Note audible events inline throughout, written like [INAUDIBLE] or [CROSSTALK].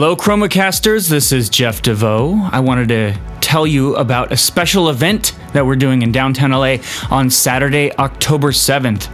Hello, Chromacasters. This is Jeff DeVoe. I wanted to tell you about a special event that we're doing in downtown LA on Saturday, October 7th.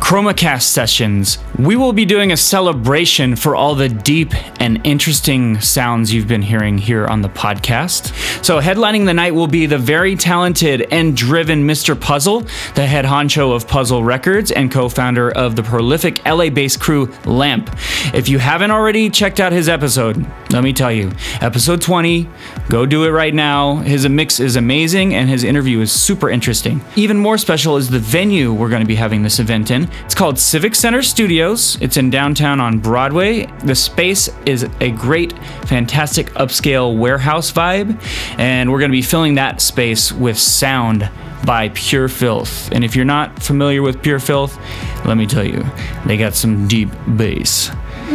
Chromacast sessions. We will be doing a celebration for all the deep and interesting sounds you've been hearing here on the podcast. So, headlining the night will be the very talented and driven Mr. Puzzle, the head honcho of Puzl Records and co founder of the prolific LA based crew Lamp. If you haven't already checked out his episode, let me tell you, episode 20, go do it right now. His mix is amazing and his interview is super interesting. Even more special is the venue we're going to be having this event in. It's called Civic Center Studios. It's in downtown on Broadway. The space is a great, fantastic upscale warehouse vibe, and we're going to be filling that space with sound by Pure Filth. And if you're not familiar with Pure Filth, let me tell you, they got some deep bass. [LAUGHS]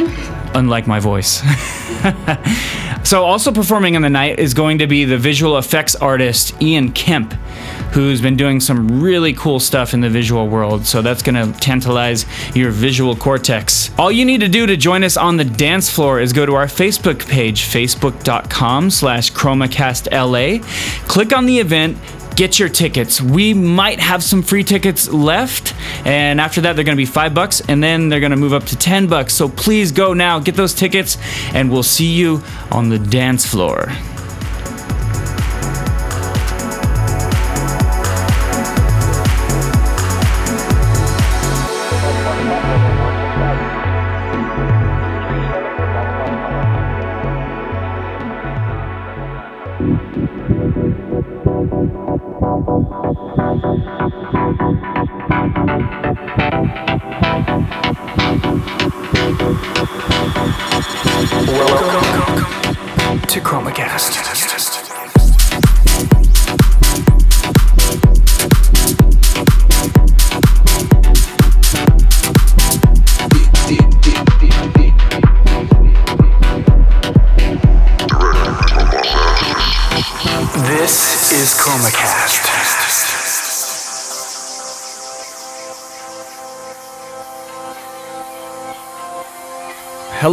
Unlike my voice. [LAUGHS] so, also performing on the night is going to be the visual effects artist Ian Kemp, who's been doing some really cool stuff in the visual world. So, that's going to tantalize your visual cortex. All you need to do to join us on the dance floor is go to our Facebook page, facebook.com slash chromacastla. Click on the event, get your tickets. We might have some free tickets left, and after that, they're going to be five bucks, and then they're going to move up to 10 bucks. So please go now, get those tickets, and we'll see you on the dance floor.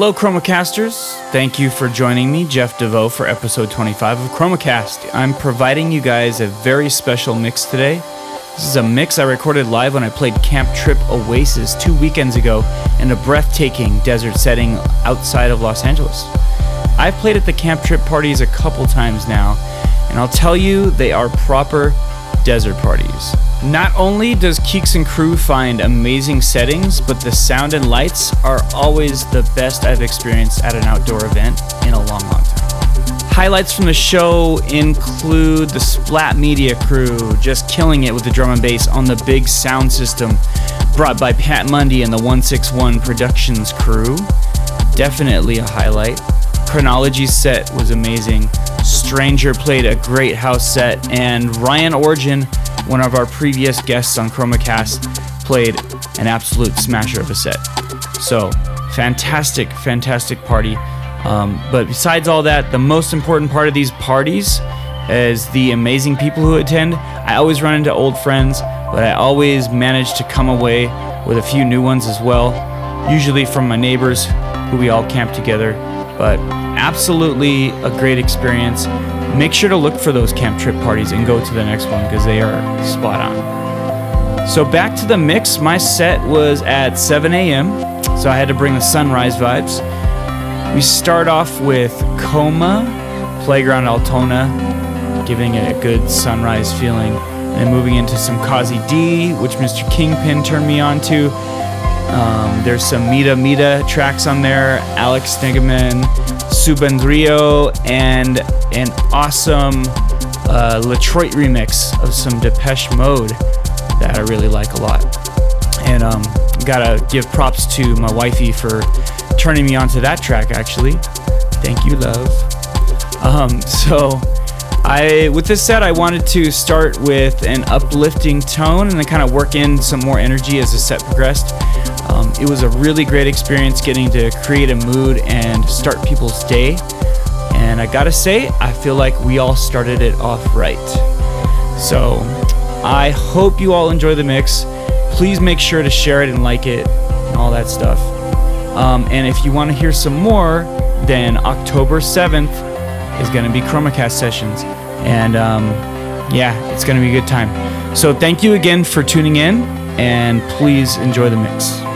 Hello, Chromacasters. Thank you for joining me, Jeff DeVoe, for episode 25 of Chromacast. I'm providing you guys a very special mix today. This is a mix I recorded live when I played Camp Trip Oasis two weekends ago in a breathtaking desert setting outside of Los Angeles. I've played at the Camp Trip parties a couple times now, and I'll tell you, they are proper desert parties. Not only does Keeks and Crew find amazing settings, but the sound and lights are always the best I've experienced at an outdoor event in a long, long time. Highlights from the show include the Splat Media crew just killing it with the drum and bass on the big sound system brought by Pat Mundy and the 161 Productions crew. Definitely a highlight. Chronology's set was amazing. Stranger played a great house set, and Ryan Origin, one of our previous guests on ChromaCast, played an absolute smasher of a set. So, fantastic, fantastic party. Um, but besides all that, the most important part of these parties is the amazing people who attend. I always run into old friends, but I always manage to come away with a few new ones as well, usually from my neighbors who we all camp together. But absolutely a great experience. Make sure to look for those camp trip parties and go to the next one because they are spot on. So, back to the mix, my set was at 7 a.m., so I had to bring the sunrise vibes. We start off with Coma, Playground Altona, giving it a good sunrise feeling, and moving into some Cozzy D, which Mr. Kingpin turned me on to. Um, there's some Mita Mita tracks on there, Alex Niggeman, Subandrio, and an awesome uh, Latroit remix of some Depeche Mode that I really like a lot. And um, gotta give props to my wifey for turning me onto that track. Actually, thank you, love. Um, so. I with this set I wanted to start with an uplifting tone and then kind of work in some more energy as the set progressed. Um, it was a really great experience getting to create a mood and start people's day. And I gotta say, I feel like we all started it off right. So I hope you all enjoy the mix. Please make sure to share it and like it and all that stuff. Um, and if you want to hear some more, then October 7th is to be ChromaCast sessions. And um, yeah, it's to be a good time. So thank you again for tuning in, and please enjoy the mix.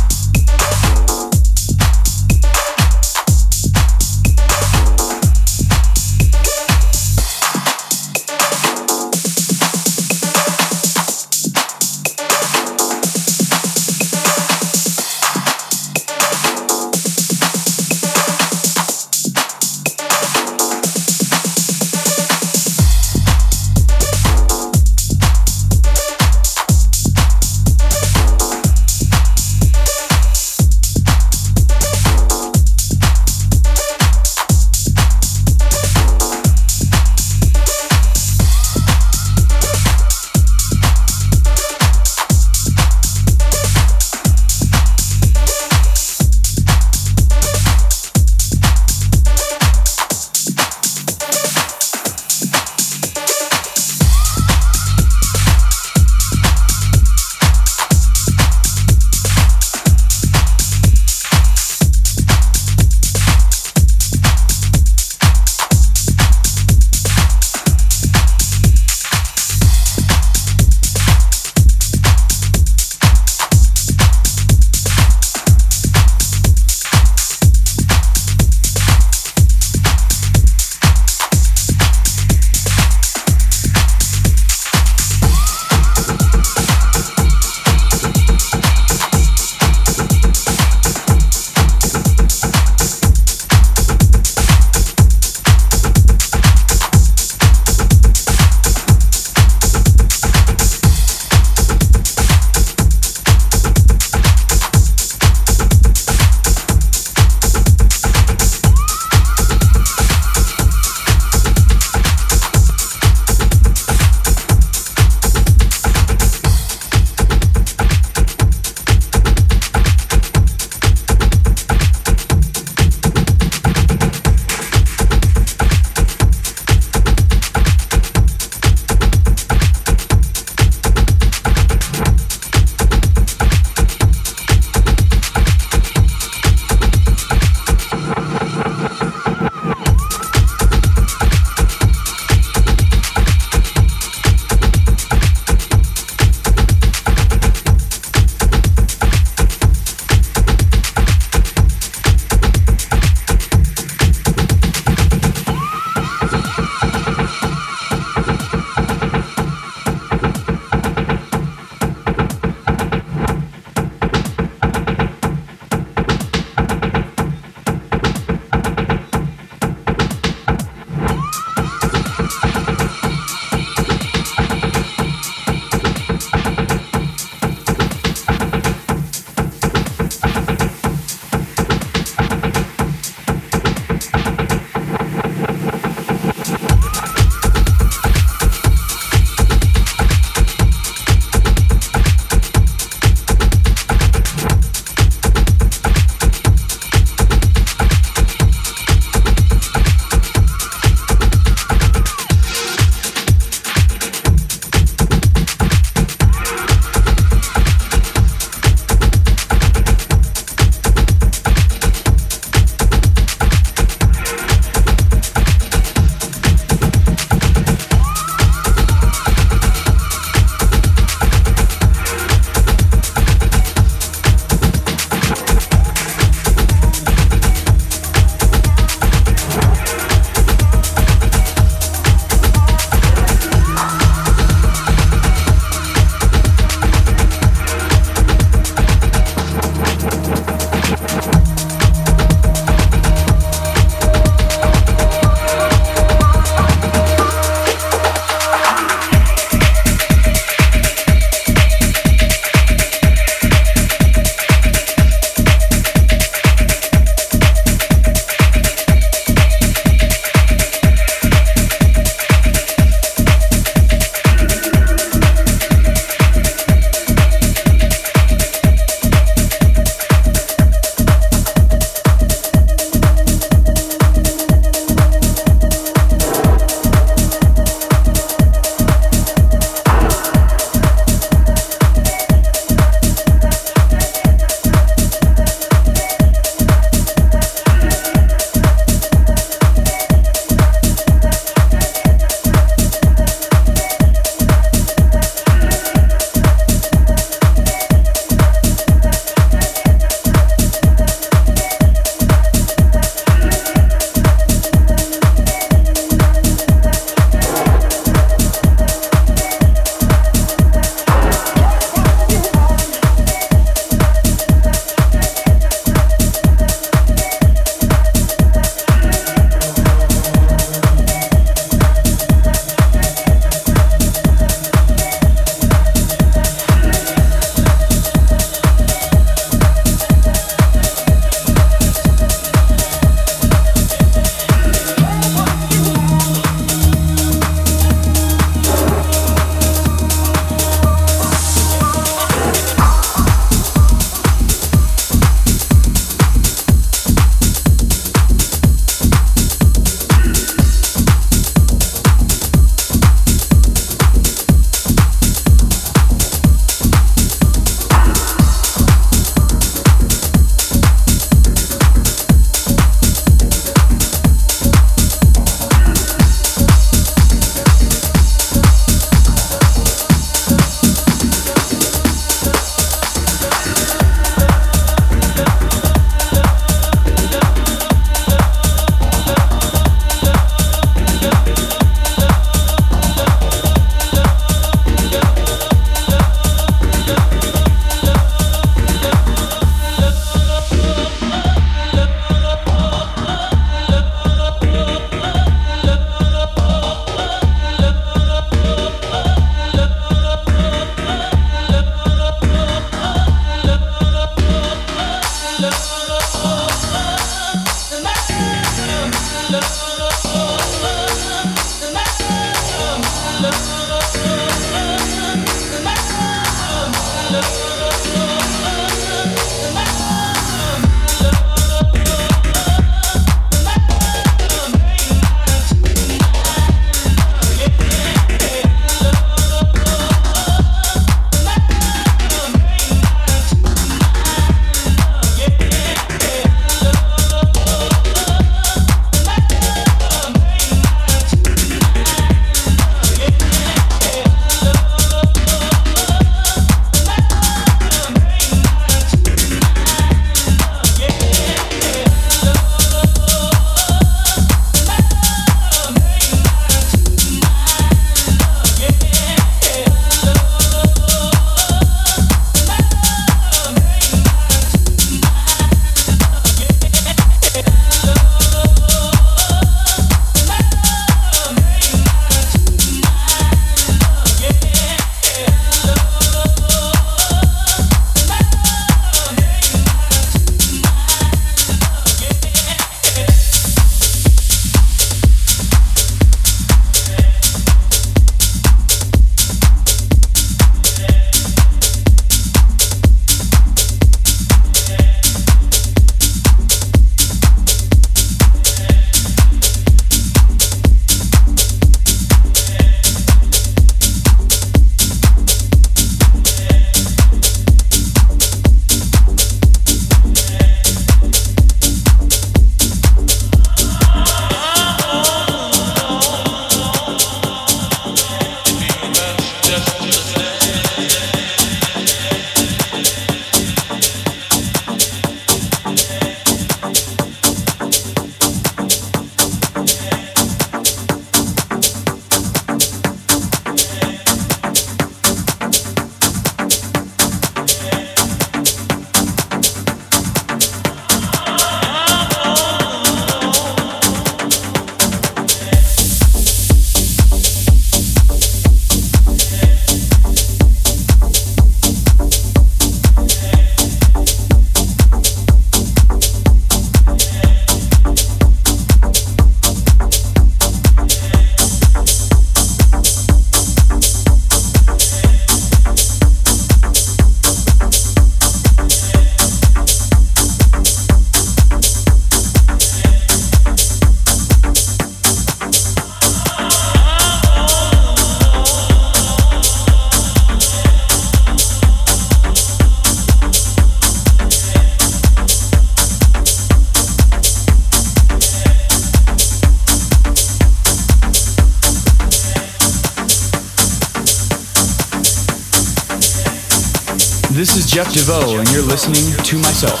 Jeff DeVoe, and you're listening to myself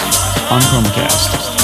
on Chromacast.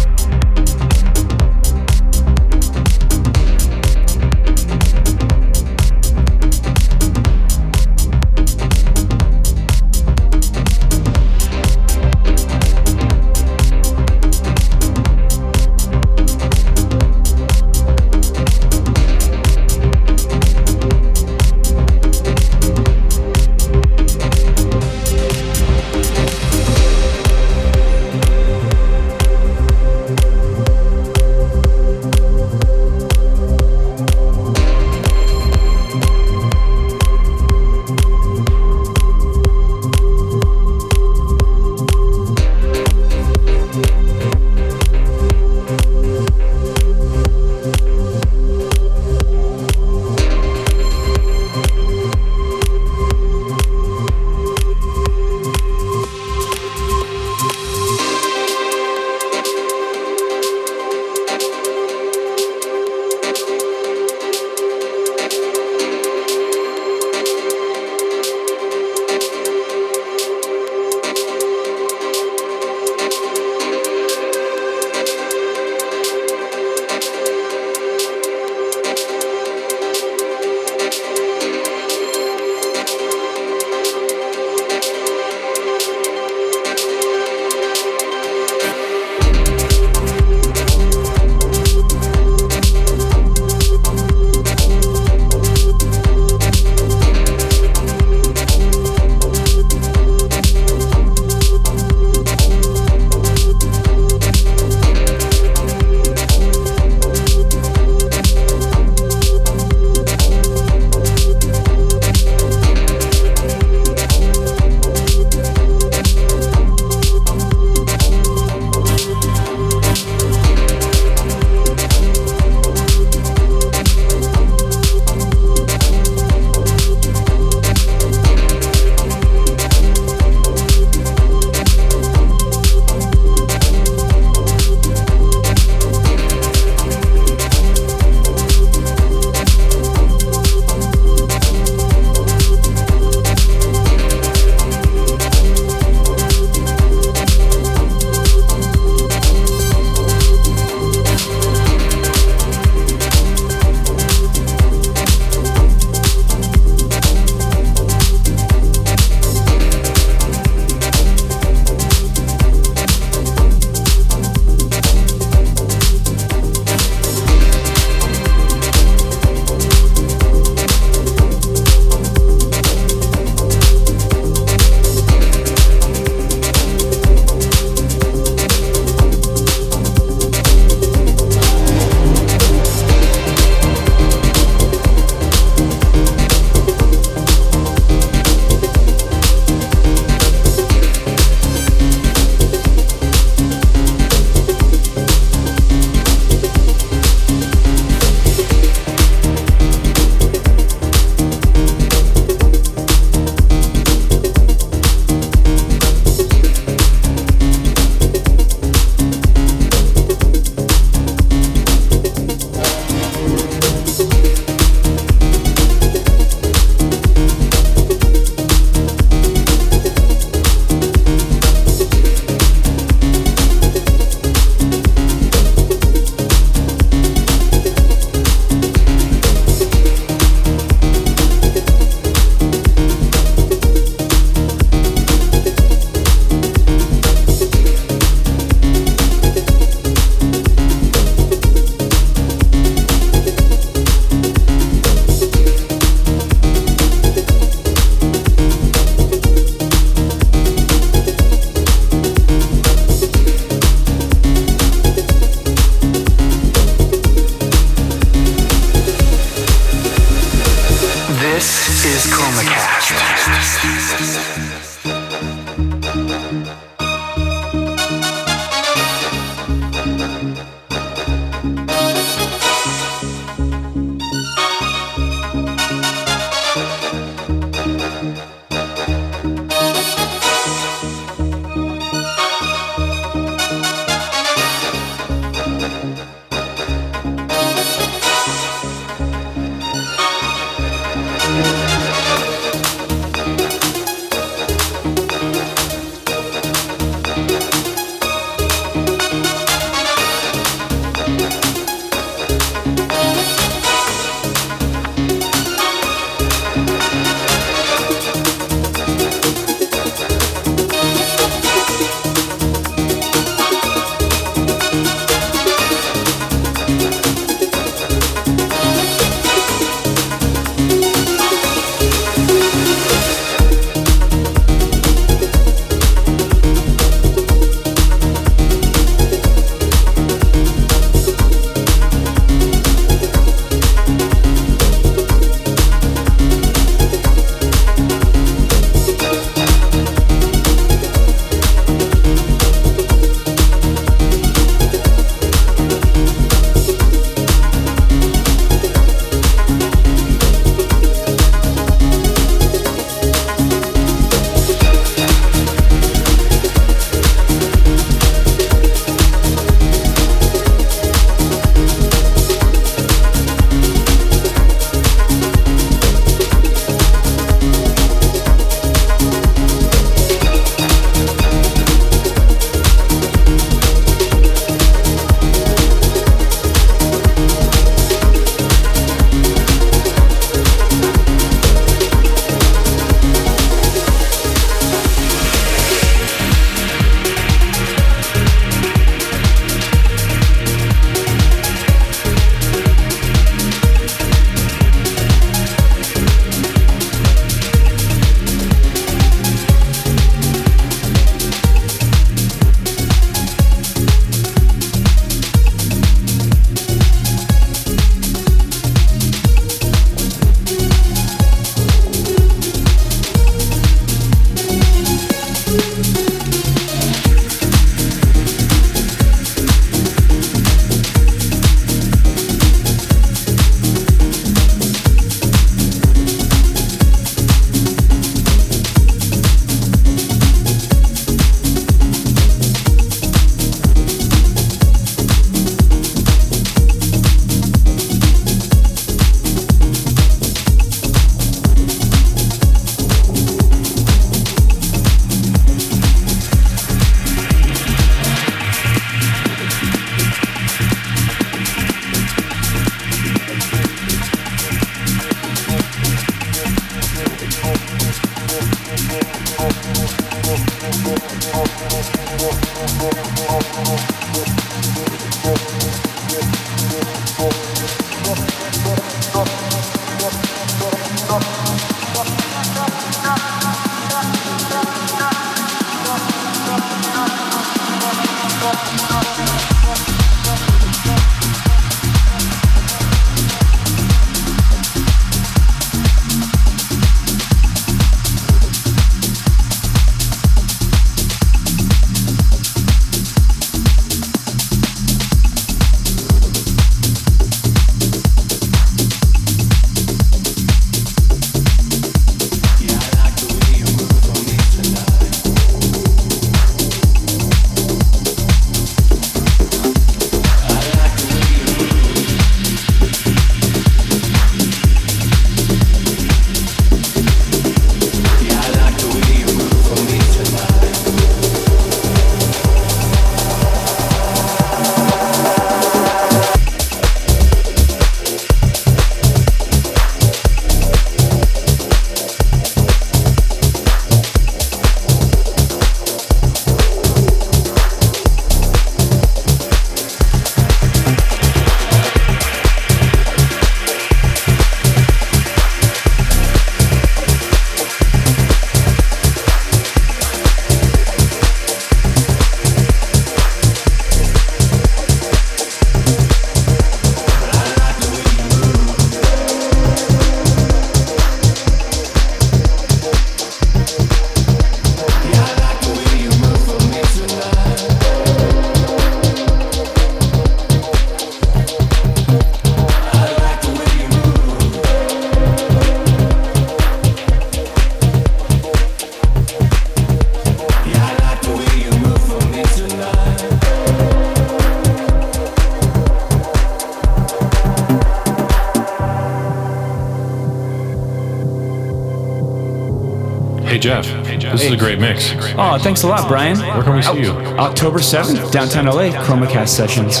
Oh, thanks a lot, Brian. Where can we see you? October 7th, downtown LA, Chromacast Sessions.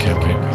Can't wait.